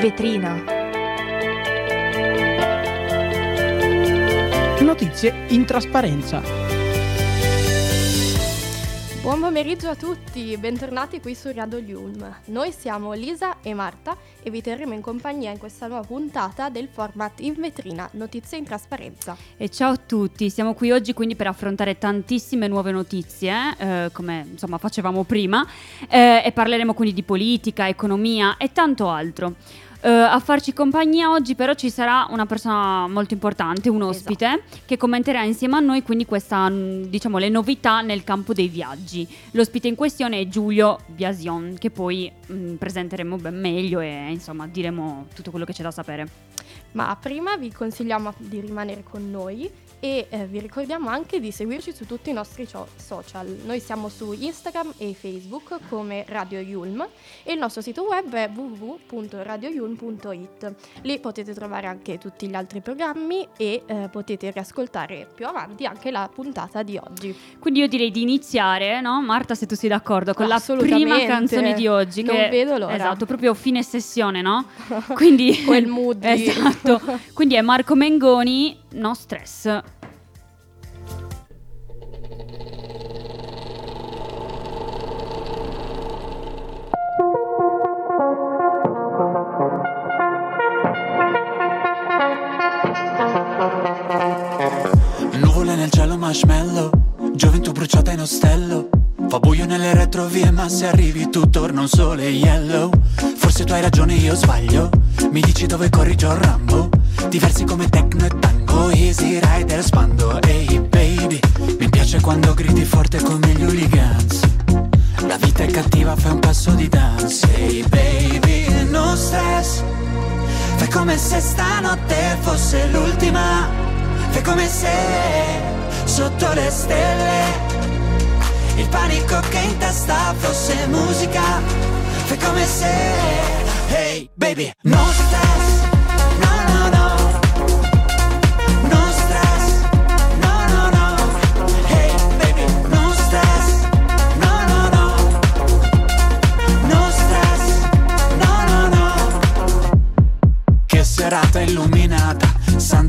vetrina. Notizie in trasparenza. Buon pomeriggio a tutti, bentornati qui su Radio Yulm. Noi siamo Lisa e Marta e vi terremo in compagnia in questa nuova puntata del format in vetrina Notizie in trasparenza. E ciao a tutti, siamo qui oggi quindi per affrontare tantissime nuove notizie, eh, come insomma facevamo prima, eh, e parleremo quindi di politica, economia e tanto altro. Uh, a farci compagnia oggi però ci sarà una persona molto importante, un ospite, esatto. che commenterà insieme a noi quindi questa, mm, diciamo, le novità nel campo dei viaggi. L'ospite in questione è Giulio Biasion, che poi mh, mm, presenteremo ben meglio e insomma diremo tutto quello che c'è da sapere. Ma prima vi consigliamo di rimanere con noi e eh, vi ricordiamo anche di seguirci su tutti i nostri social. Noi siamo su Instagram e Facebook come Radio Yulm e il nostro sito web è www.radioyulm.it. Lì potete trovare anche tutti gli altri programmi e eh, potete riascoltare più avanti anche la puntata di oggi. Quindi io direi di iniziare, no? Marta, se tu sei d'accordo, con la prima canzone di oggi. Non che, vedo l'ora. Esatto, proprio fine sessione, no? Quindi, Quel mood. esatto. Quindi è Marco Mengoni, No Stress. marshmallow. Gioventù bruciata in ostello. Fa buio nelle retrovie ma se arrivi tu torna un sole yellow. Forse tu hai ragione io sbaglio. Mi dici dove corri John Rambo. Diversi come techno e tango Easy rider? Spando Ehi hey baby. Mi piace quando gridi forte come gli hooligans. La vita è cattiva fai un passo di dance. Ehi hey baby no stress. Fai come se stanotte fosse l'ultima. Fai come se sotto le stelle Il panico che in testa fosse musica. Fai come se Hey baby, no stress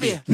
baby, no stress,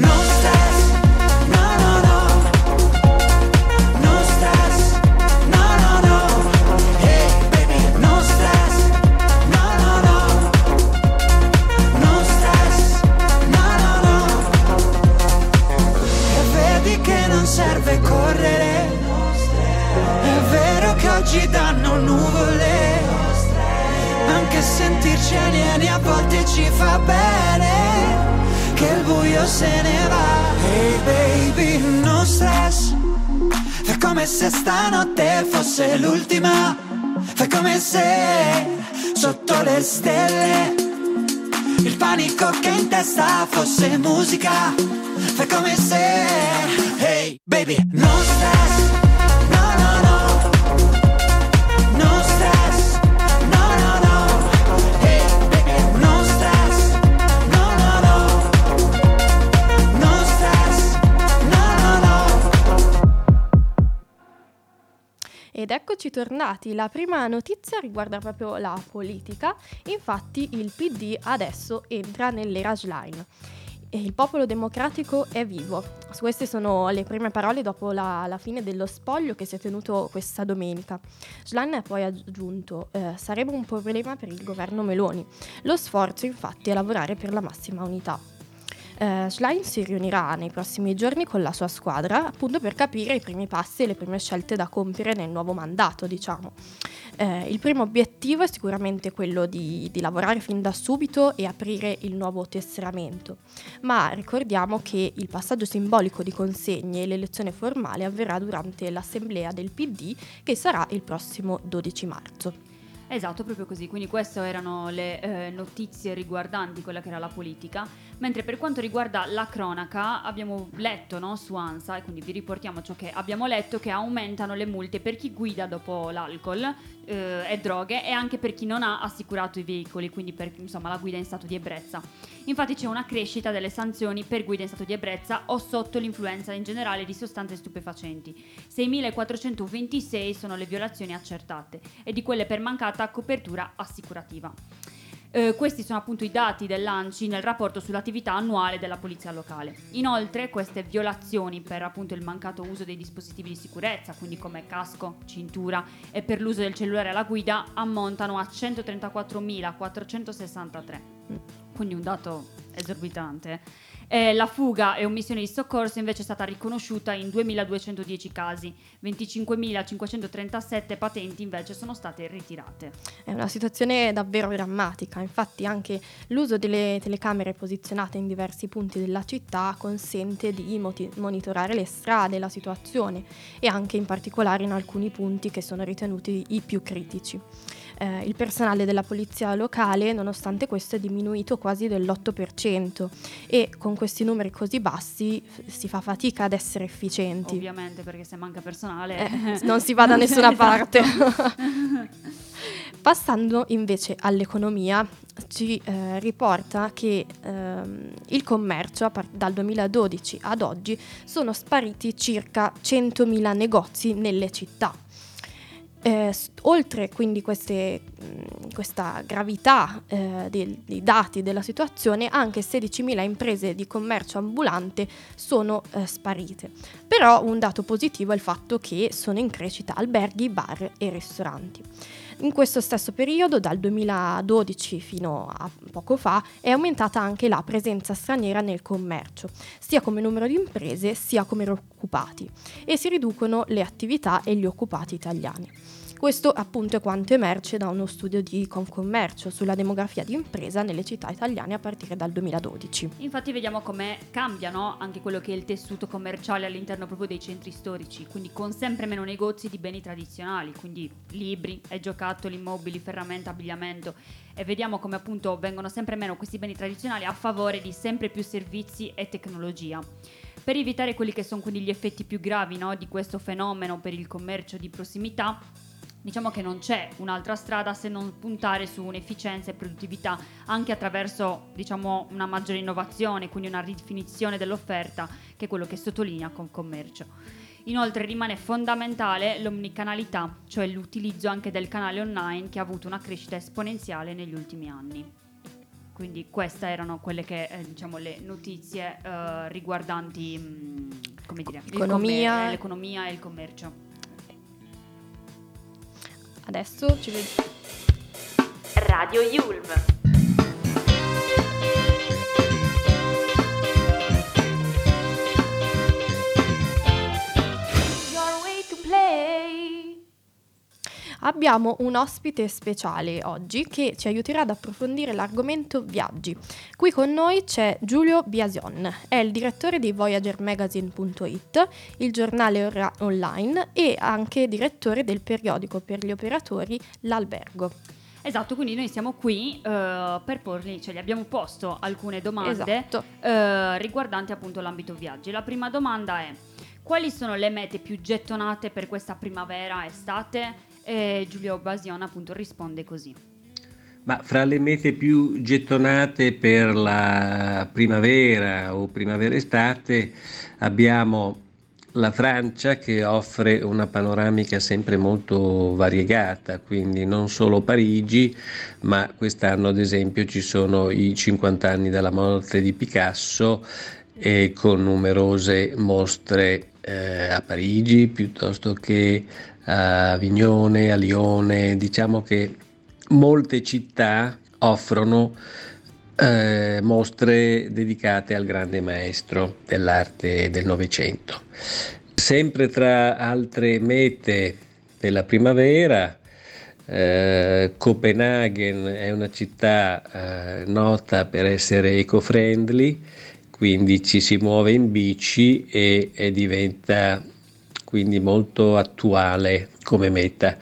se ne va. Hey baby, no stress. Fai come se stanotte fosse l'ultima. Fai come se sotto le stelle Il panico che in testa fosse musica. Fai come se Hey baby, no stress Ed eccoci tornati, la prima notizia riguarda proprio la politica, infatti il PD adesso entra nell'era Schlein. Il popolo democratico è vivo. Queste sono le prime parole dopo la, la fine dello spoglio che si è tenuto questa domenica. Schlein ha poi aggiunto, eh, sarebbe un problema per il governo Meloni. Lo sforzo infatti è lavorare per la massima unità. Eh, Schlein si riunirà nei prossimi giorni con la sua squadra appunto per capire i primi passi e le prime scelte da compiere nel nuovo mandato, diciamo. Eh, il primo obiettivo è sicuramente quello di, di, lavorare fin da subito e aprire il nuovo tesseramento, ma ricordiamo che il passaggio simbolico di consegne e l'elezione formale avverrà durante l'assemblea del PD che sarà il prossimo 12 marzo. Esatto, proprio così. Quindi queste erano le eh, notizie riguardanti quella che era la politica. Mentre per quanto riguarda la cronaca, abbiamo letto no, su ANSA, e quindi vi riportiamo ciò che abbiamo letto, che aumentano le multe per chi guida dopo l'alcol eh, e droghe e anche per chi non ha assicurato i veicoli, quindi per insomma, la guida in stato di ebbrezza. Infatti c'è una crescita delle sanzioni per guida in stato di ebbrezza o sotto l'influenza in generale di sostanze stupefacenti. 6.426 sono le violazioni accertate e di quelle per mancata copertura assicurativa. Eh, questi sono appunto i dati dell'ANCI nel rapporto sull'attività annuale della polizia locale. Inoltre queste violazioni per appunto il mancato uso dei dispositivi di sicurezza, quindi come casco, cintura e per l'uso del cellulare alla guida, ammontano a 134.463. Quindi un dato esorbitante. Eh, la fuga e omissione di soccorso invece è stata riconosciuta in 2.210 casi, 25.537 patenti invece sono state ritirate. È una situazione davvero drammatica, infatti anche l'uso delle telecamere posizionate in diversi punti della città consente di moti- monitorare le strade, la situazione e anche in particolare in alcuni punti che sono ritenuti i più critici eh, il personale della polizia locale, nonostante questo, è diminuito quasi dell'8% e con questi numeri così bassi f- si fa fatica ad essere efficienti. Ovviamente, perché se manca personale eh, non si va da nessuna esatto. parte. Passando invece all'economia, ci eh, riporta che ehm, il commercio part- dal 2012 ad oggi sono spariti circa 100.000 negozi nelle città. Eh, oltre quindi queste, mh, questa gravità eh, dei, dei, dati della situazione, anche 16.000 imprese di commercio ambulante sono eh, sparite. Però un dato positivo è il fatto che sono in crescita alberghi, bar e ristoranti. In questo stesso periodo, dal 2012 fino a poco fa, è aumentata anche la presenza straniera nel commercio, sia come numero di imprese sia come occupati, e si riducono le attività e gli occupati italiani. Questo appunto è quanto emerge da uno studio di Confcommercio sulla demografia di impresa nelle città italiane a partire dal 2012. Infatti vediamo come cambiano anche quello che è il tessuto commerciale all'interno proprio dei centri storici, quindi con sempre meno negozi di beni tradizionali, quindi libri giocattoli, mobili, ferramenta, abbigliamento e vediamo come appunto vengono sempre meno questi beni tradizionali a favore di sempre più servizi e tecnologia. Per evitare quelli che sono quindi gli effetti più gravi no, di questo fenomeno per il commercio di prossimità, diciamo che non c'è un'altra strada se non puntare su un'efficienza e produttività anche attraverso diciamo, una maggiore innovazione, quindi una ridefinizione dell'offerta, che è quello che sottolinea con commercio. Inoltre rimane fondamentale l'omnicanalità, cioè l'utilizzo anche del canale online che ha avuto una crescita esponenziale negli ultimi anni. Quindi queste erano quelle che eh, diciamo le notizie eh, riguardanti mh, come dire, l'economia. l'economia e il commercio. Adesso ci vediamo. Radio Yulm. Abbiamo un ospite speciale oggi che ci aiuterà ad approfondire l'argomento viaggi. Qui con noi c'è Giulio Biasion, è il direttore di VoyagerMagazine.it, il giornale or- online e anche direttore del periodico per gli operatori L'Albergo. Esatto, quindi noi siamo qui uh, per porli, cioè gli abbiamo posto alcune domande esatto. uh, riguardanti appunto l'ambito viaggi. La prima domanda è quali sono le mete più gettonate per questa primavera, estate? E Giulio Basion appunto risponde così. Ma fra le mete più gettonate per la primavera o primavera-estate abbiamo la Francia che offre una panoramica sempre molto variegata, quindi non solo Parigi, ma quest'anno ad esempio ci sono i 50 anni dalla morte di Picasso e con numerose mostre eh, a Parigi piuttosto che a Vignone, a Lione, diciamo che molte città offrono eh, mostre dedicate al grande maestro dell'arte del Novecento. Sempre tra altre mete della primavera, eh, Copenaghen è una città eh, nota per essere eco-friendly, quindi ci si muove in bici e, e diventa quindi molto attuale come meta.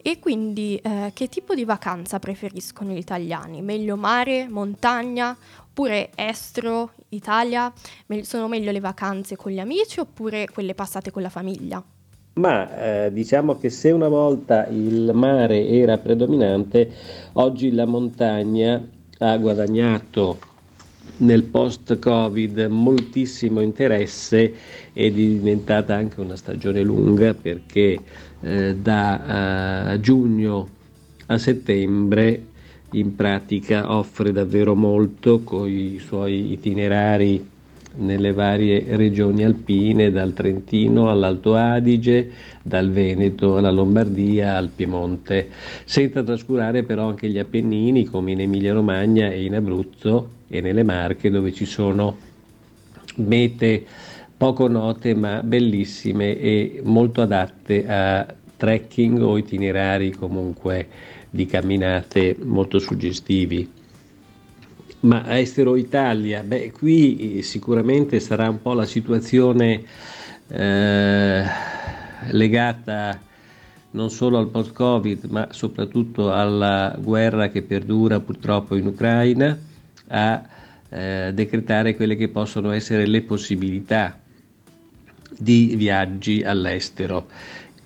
E quindi eh, che tipo di vacanza preferiscono gli italiani? Meglio mare, montagna, oppure estero, Italia? Me- sono meglio le vacanze con gli amici oppure quelle passate con la famiglia? Ma eh, diciamo che se una volta il mare era predominante, oggi la montagna ha guadagnato nel post-Covid moltissimo interesse ed è diventata anche una stagione lunga perché eh, da uh, giugno a settembre in pratica offre davvero molto con i suoi itinerari nelle varie regioni alpine, dal Trentino all'Alto Adige, dal Veneto alla Lombardia al Piemonte, senza trascurare però anche gli Appennini come in Emilia Romagna e in Abruzzo e nelle Marche dove ci sono mete poco note ma bellissime e molto adatte a trekking o itinerari comunque di camminate molto suggestivi. Ma Estero Italia, beh, qui sicuramente sarà un po' la situazione eh, legata non solo al post-Covid, ma soprattutto alla guerra che perdura purtroppo in Ucraina, a eh, decretare quelle che possono essere le possibilità di viaggi all'estero,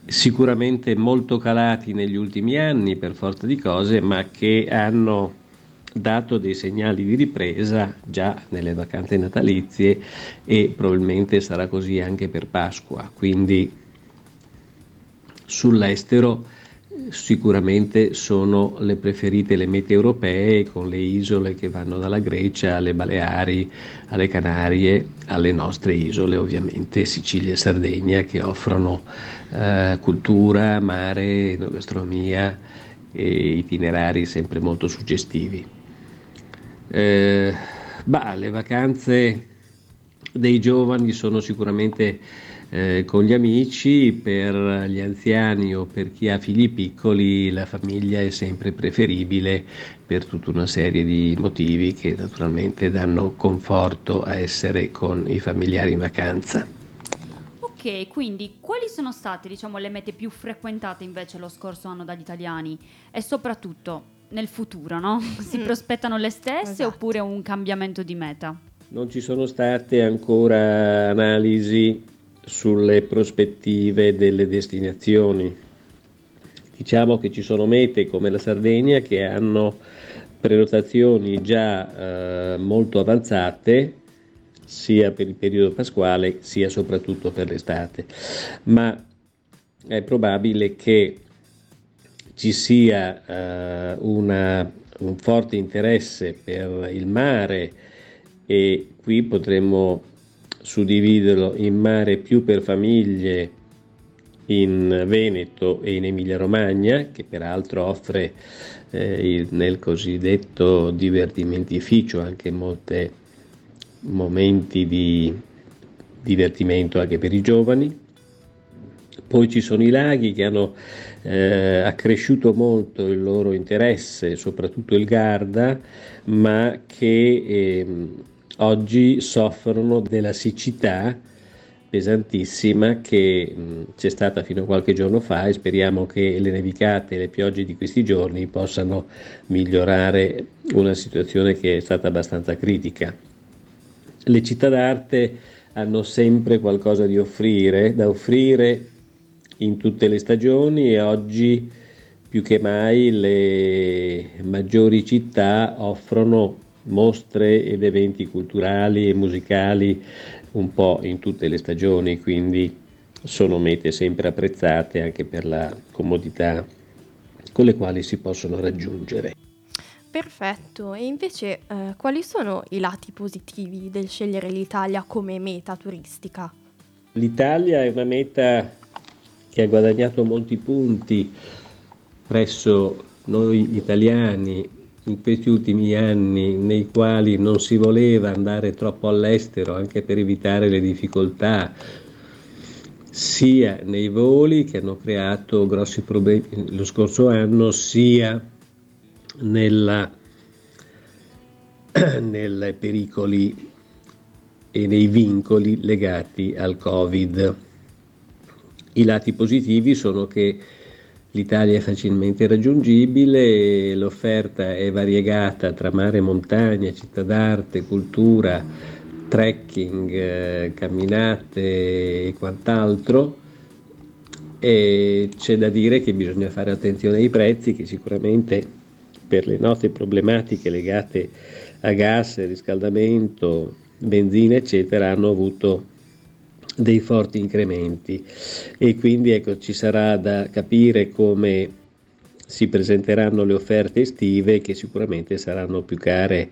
sicuramente molto calati negli ultimi anni per forza di cose, ma che hanno dato dei segnali di ripresa già nelle vacanze natalizie e probabilmente sarà così anche per Pasqua. Quindi sull'estero sicuramente sono le preferite le mete europee con le isole che vanno dalla Grecia alle Baleari, alle Canarie, alle nostre isole ovviamente Sicilia e Sardegna che offrono eh, cultura, mare, gastronomia e itinerari sempre molto suggestivi. Eh, bah, le vacanze dei giovani sono sicuramente eh, con gli amici, per gli anziani o per chi ha figli piccoli la famiglia è sempre preferibile per tutta una serie di motivi che naturalmente danno conforto a essere con i familiari in vacanza. Ok, quindi quali sono state diciamo, le mete più frequentate invece lo scorso anno dagli italiani e soprattutto nel futuro, no? Si mm. prospettano le stesse esatto. oppure un cambiamento di meta? Non ci sono state ancora analisi sulle prospettive delle destinazioni. Diciamo che ci sono mete come la Sardegna che hanno prenotazioni già eh, molto avanzate sia per il periodo pasquale sia soprattutto per l'estate, ma è probabile che ci sia eh, una, un forte interesse per il mare e qui potremmo suddividerlo in mare più per famiglie in Veneto e in Emilia Romagna, che peraltro offre eh, nel cosiddetto divertimentificio anche molti momenti di divertimento anche per i giovani. Poi ci sono i laghi che hanno eh, accresciuto molto il loro interesse, soprattutto il Garda, ma che eh, oggi soffrono della siccità pesantissima che mh, c'è stata fino a qualche giorno fa e speriamo che le nevicate e le piogge di questi giorni possano migliorare una situazione che è stata abbastanza critica. Le città d'arte hanno sempre qualcosa di offrire, da offrire in tutte le stagioni e oggi più che mai le maggiori città offrono mostre ed eventi culturali e musicali un po' in tutte le stagioni, quindi sono mete sempre apprezzate anche per la comodità con le quali si possono raggiungere. Perfetto, e invece eh, quali sono i lati positivi del scegliere l'Italia come meta turistica? L'Italia è una meta che ha guadagnato molti punti presso noi italiani in questi ultimi anni nei quali non si voleva andare troppo all'estero anche per evitare le difficoltà sia nei voli che hanno creato grossi problemi lo scorso anno, sia nella, nei pericoli e nei vincoli legati al Covid. I lati positivi sono che l'Italia è facilmente raggiungibile, l'offerta è variegata tra mare e montagna, città d'arte, cultura, trekking, eh, camminate e quant'altro. E c'è da dire che bisogna fare attenzione ai prezzi che sicuramente per le note problematiche legate a gas, riscaldamento, benzina eccetera hanno avuto dei forti incrementi e quindi ecco, ci sarà da capire come si presenteranno le offerte estive che sicuramente saranno più care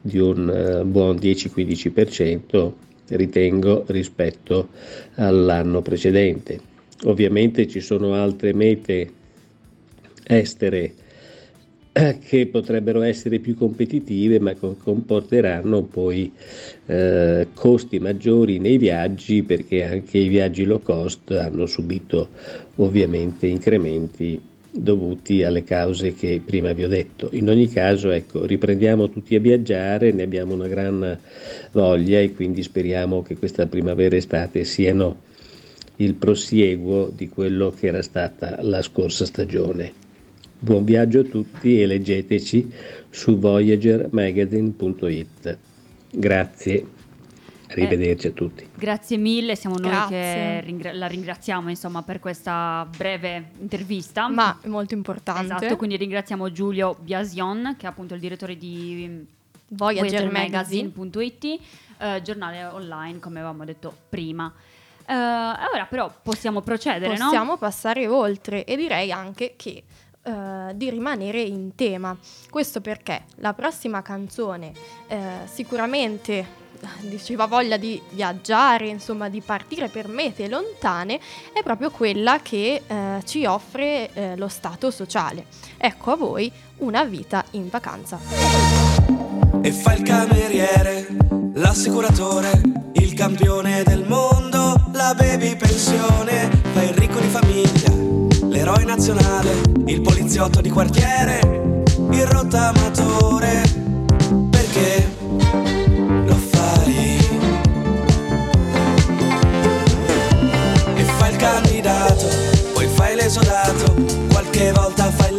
di un uh, buon 10-15% ritengo rispetto all'anno precedente. Ovviamente ci sono altre mete estere che potrebbero essere più competitive ma comporteranno poi eh, costi maggiori nei viaggi perché anche i viaggi low cost hanno subito ovviamente incrementi dovuti alle cause che prima vi ho detto. In ogni caso, ecco, riprendiamo tutti a viaggiare, ne abbiamo una gran voglia e quindi speriamo che questa primavera estate siano il prosieguo di quello che era stata la scorsa stagione. Buon viaggio a tutti e leggeteci su voyagermagazine.it. Grazie. Arrivederci eh, a tutti. Grazie mille, siamo noi Grazie. che ringra- la ringraziamo insomma, per questa breve intervista. Ma è molto importante. Esatto, quindi ringraziamo Giulio Biasion, che è appunto il direttore di Voyager Magazine. Voyagermagazine.it, eh, giornale online, come avevamo detto prima. Eh, ora però possiamo procedere, no? Possiamo passare oltre e direi anche che eh, di rimanere in tema. Questo perché la prossima canzone eh, sicuramente eh, diceva voglia di viaggiare, insomma di partire per mete lontane, è proprio quella che eh, ci offre eh, lo Stato sociale. Ecco a voi una vita in vacanza. E fa il cameriere, l'assicuratore, il campione del mondo, la baby pensione, nazionale, il poliziotto di quartiere, il rottamatore, perché lo fai? E fai il candidato, poi fai l'esodato, qualche volta fai il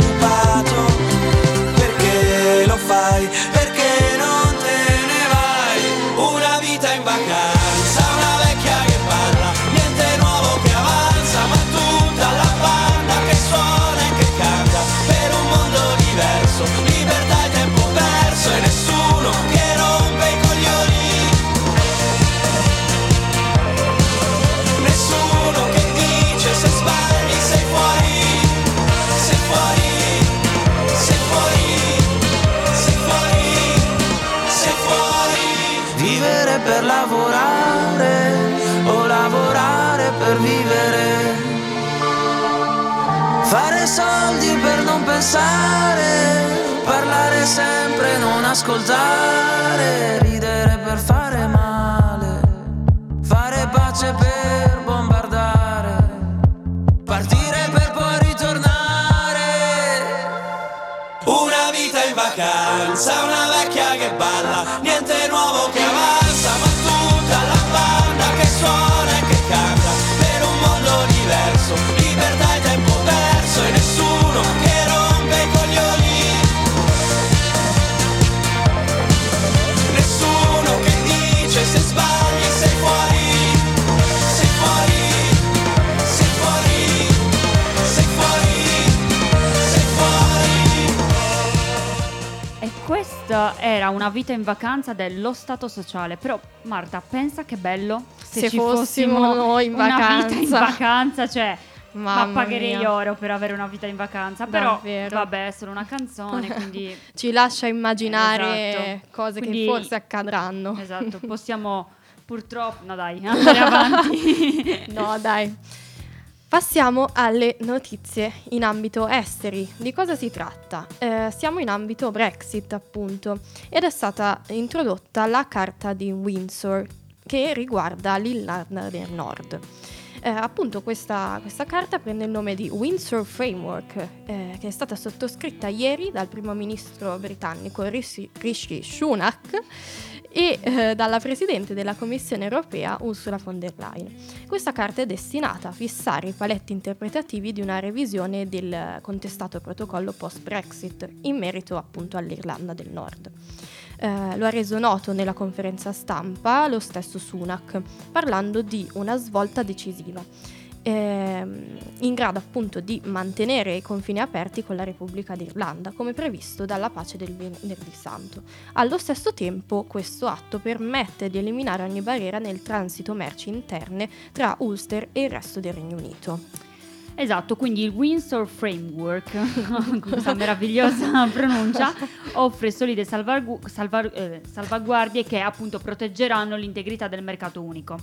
il disoccupato. Pensare, parlare sempre, non ascoltare, ridere per fare male, fare pace per bombardare, partire per poi ritornare. Una vita in vacanza, era una vita in vacanza dello Stato sociale. Però, Marta, pensa che bello se, Se ci fossimo fossimo noi in una vita in vacanza. vacanza, cioè. Mamma ma pagherei mia. oro per avere una vita in vacanza. Però, Davvero. vabbè, è solo una canzone, quindi. Ci lascia immaginare Esatto. cose Quindi- che forse accadranno. Esatto, possiamo purtroppo. No, dai, andare avanti. No, dai. Passiamo alle notizie in ambito esteri. Di cosa si tratta? Eh, siamo in ambito Brexit, appunto, ed è stata introdotta la Carta di Windsor che riguarda l'Irlanda del Nord. Eh, appunto questa, questa carta prende il nome di Windsor Framework, eh, che è stata sottoscritta ieri dal primo ministro britannico Rishi, Rishi Sunak e eh, dalla presidente della Commissione europea Ursula von der Leyen. Questa carta è destinata a fissare i paletti interpretativi di una revisione del contestato protocollo post-Brexit in merito appunto all'Irlanda del Nord. Eh, lo ha reso noto nella conferenza stampa lo stesso Sunak, parlando di una svolta decisiva, ehm, in grado appunto di mantenere i confini aperti con la Repubblica d'Irlanda, come previsto dalla pace del Venerdì Santo. Allo stesso tempo, questo atto permette di eliminare ogni barriera nel transito merci interne tra Ulster e il resto del Regno Unito. Esatto, quindi il Windsor Framework, questa meravigliosa pronuncia, offre solide salvagu- salvar- eh, salvaguardie che appunto proteggeranno l'integrità del mercato unico.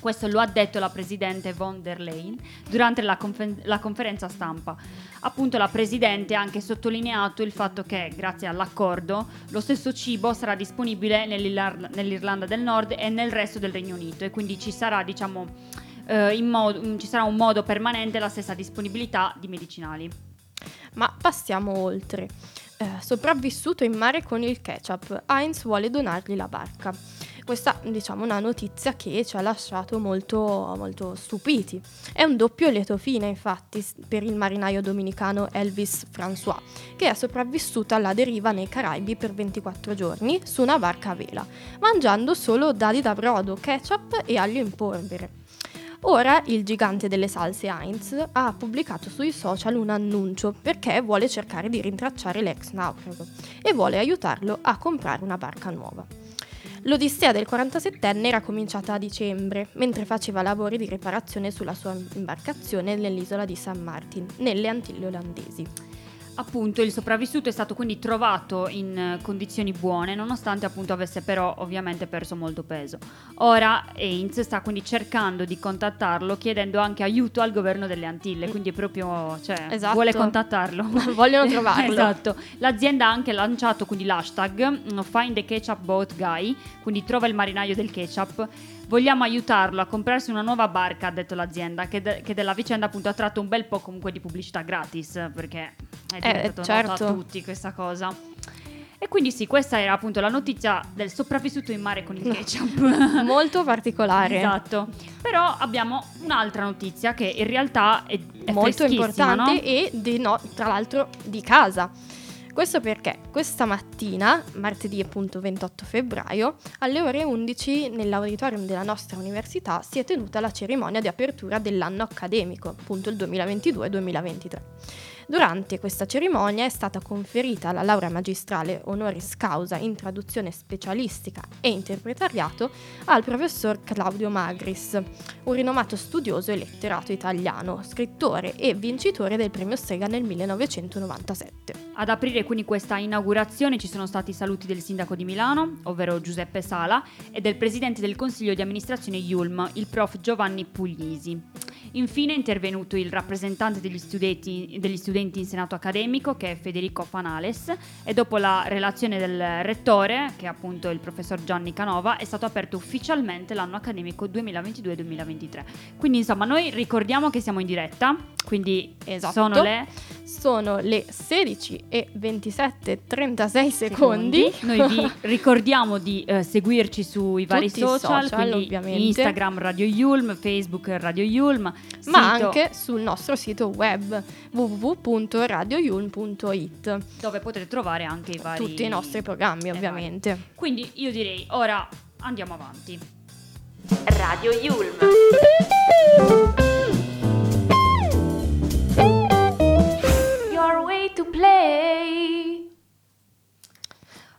Questo lo ha detto la presidente von der Leyen durante la, confen- la conferenza stampa. Appunto la presidente ha anche sottolineato il fatto che grazie all'accordo lo stesso cibo sarà disponibile nell'Irla- nell'Irlanda del Nord e nel resto del Regno Unito e quindi ci sarà diciamo eh, modo- mm, ci sarà un modo permanente la stessa disponibilità di medicinali. Ma passiamo oltre. Eh, sopravvissuto in mare con il ketchup, Heinz vuole donargli la barca. Questa, diciamo, una notizia che ci ha lasciato molto, molto stupiti. È un doppio lieto fine, infatti, per il marinaio dominicano Elvis François, che è sopravvissuto alla deriva nei Caraibi per 24 giorni su una barca a vela, mangiando solo dadi da brodo, ketchup e aglio in polvere. Ora il gigante delle salse Heinz ha pubblicato sui social un annuncio perché vuole cercare di rintracciare l'ex naufrago e vuole aiutarlo a comprare una barca nuova. L'odissea del 47enne era cominciata a dicembre, mentre faceva lavori di riparazione sulla sua imbarcazione nell'isola di San Martin, nelle Antille olandesi. Appunto il sopravvissuto è stato quindi trovato in eh, condizioni buone nonostante appunto avesse però ovviamente perso molto peso. Ora Heinz sta quindi cercando di contattarlo chiedendo anche aiuto al governo delle Antille, quindi proprio cioè, Esatto. vuole contattarlo. Vogliono trovarlo. esatto. L'azienda ha anche lanciato quindi l'hashtag mm, Find the Ketchup Boat Guy, quindi trova il marinaio del ketchup. Vogliamo aiutarlo a comprarsi una nuova barca, ha detto l'azienda, che, de- che della vicenda appunto ha tratto un bel po' comunque di pubblicità gratis, perché è diventato certo. noto a tutti questa cosa. E quindi sì, questa era appunto la notizia del sopravvissuto in mare con il ketchup. Molto particolare. esatto. Però abbiamo un'altra notizia che in realtà è, è molto importante no? e no- tra l'altro di casa. Questo perché questa mattina, martedì appunto 28 febbraio, alle ore 11 nell'auditorium della nostra università si è tenuta la cerimonia di apertura dell'anno accademico, appunto il 2022-2023. Durante questa cerimonia è stata conferita la laurea magistrale honoris causa in traduzione specialistica e interpretariato al professor Claudio Magris, un rinomato studioso e letterato italiano, scrittore e vincitore del premio Strega nel 1997. Ad aprire quindi questa inaugurazione ci sono stati i saluti del sindaco di Milano, ovvero Giuseppe Sala, e del presidente del consiglio di amministrazione Yulm, il prof Giovanni Puglisi. Infine è intervenuto il rappresentante degli studenti, degli studenti in senato accademico che è Federico Fanales e dopo la relazione del rettore, che è appunto il professor Gianni Canova, è stato aperto ufficialmente l'anno accademico 2022-2023. Quindi insomma noi ricordiamo che siamo in diretta, quindi Esatto. sono le Sono le 16 e 27 36 secondi. Noi vi ricordiamo di eh, seguirci sui vari Tutti social, social, ovviamente. Instagram Radio Yulm, Facebook Radio Yulm, ma sito- anche sul nostro sito web www.radioyulm.it dove potete trovare anche i vari tutti i nostri programmi i ovviamente vari. Quindi io direi ora andiamo avanti. Radio Yulm. Your way to play.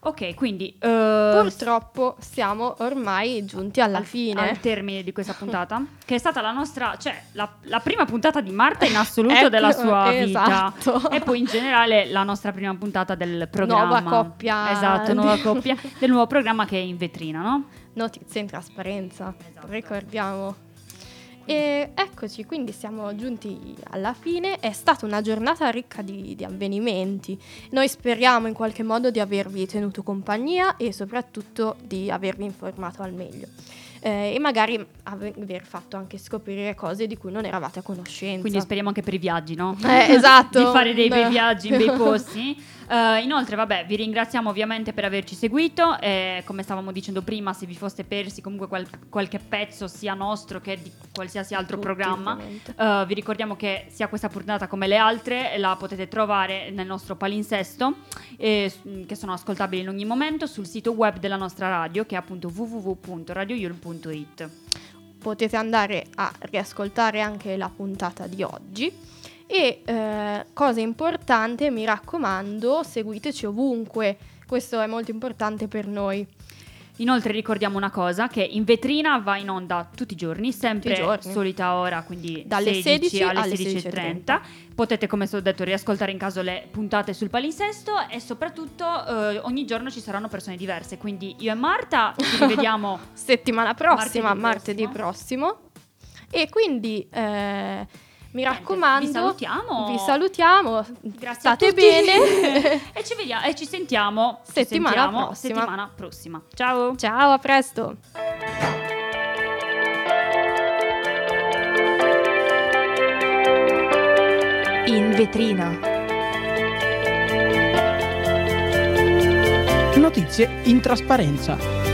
Ok, quindi eh, purtroppo siamo ormai giunti alla al, fine al termine di questa puntata, che è stata la nostra, cioè la, la prima puntata di Marta in assoluto Ecco, della sua esatto. vita e poi in generale la nostra prima puntata del programma. Nuova coppia Esatto, nuova coppia del nuovo programma che è in vetrina, no? notizie in trasparenza Esatto. ricordiamo e eccoci, quindi siamo giunti alla fine. È stata una giornata ricca di, di avvenimenti. Noi speriamo in qualche modo di avervi tenuto compagnia e soprattutto di avervi informato al meglio. Eh, e magari ave- aver fatto anche scoprire cose di cui non eravate a conoscenza. Quindi speriamo anche per i viaggi, no? Eh, esatto. di fare dei bei viaggi in bei posti. Eh, inoltre, vabbè, vi ringraziamo ovviamente per averci seguito. E come stavamo dicendo prima, se vi foste persi comunque qual- qualche pezzo, sia nostro che di qualsiasi altro Tutti, programma, eh, vi ricordiamo che sia questa puntata come le altre la potete trovare nel nostro palinsesto, eh, che sono ascoltabili in ogni momento sul sito web della nostra radio, che è appunto www.radioyulm.it. potete andare a riascoltare anche la puntata di oggi. E eh, cosa importante, mi raccomando, seguiteci ovunque. Questo è molto importante per noi. Inoltre ricordiamo una cosa, che in vetrina va in onda tutti i giorni, sempre Tutti i giorni. solita ora, quindi Dalle 16 16 alle alle 16.30. Potete, come ho detto, riascoltare in caso le puntate sul palinsesto e soprattutto eh, ogni giorno ci saranno persone diverse, quindi io e Marta ci rivediamo Settimana prossima, Martedì martedì, prossimo. E quindi eh, mi raccomando, vi salutiamo. vi salutiamo, Grazie state a tutti. bene. e ci vediamo e ci sentiamo ci Settimana sentiamo prossima. settimana prossima. Ciao. Ciao, a presto. In vetrina. Notizie in trasparenza.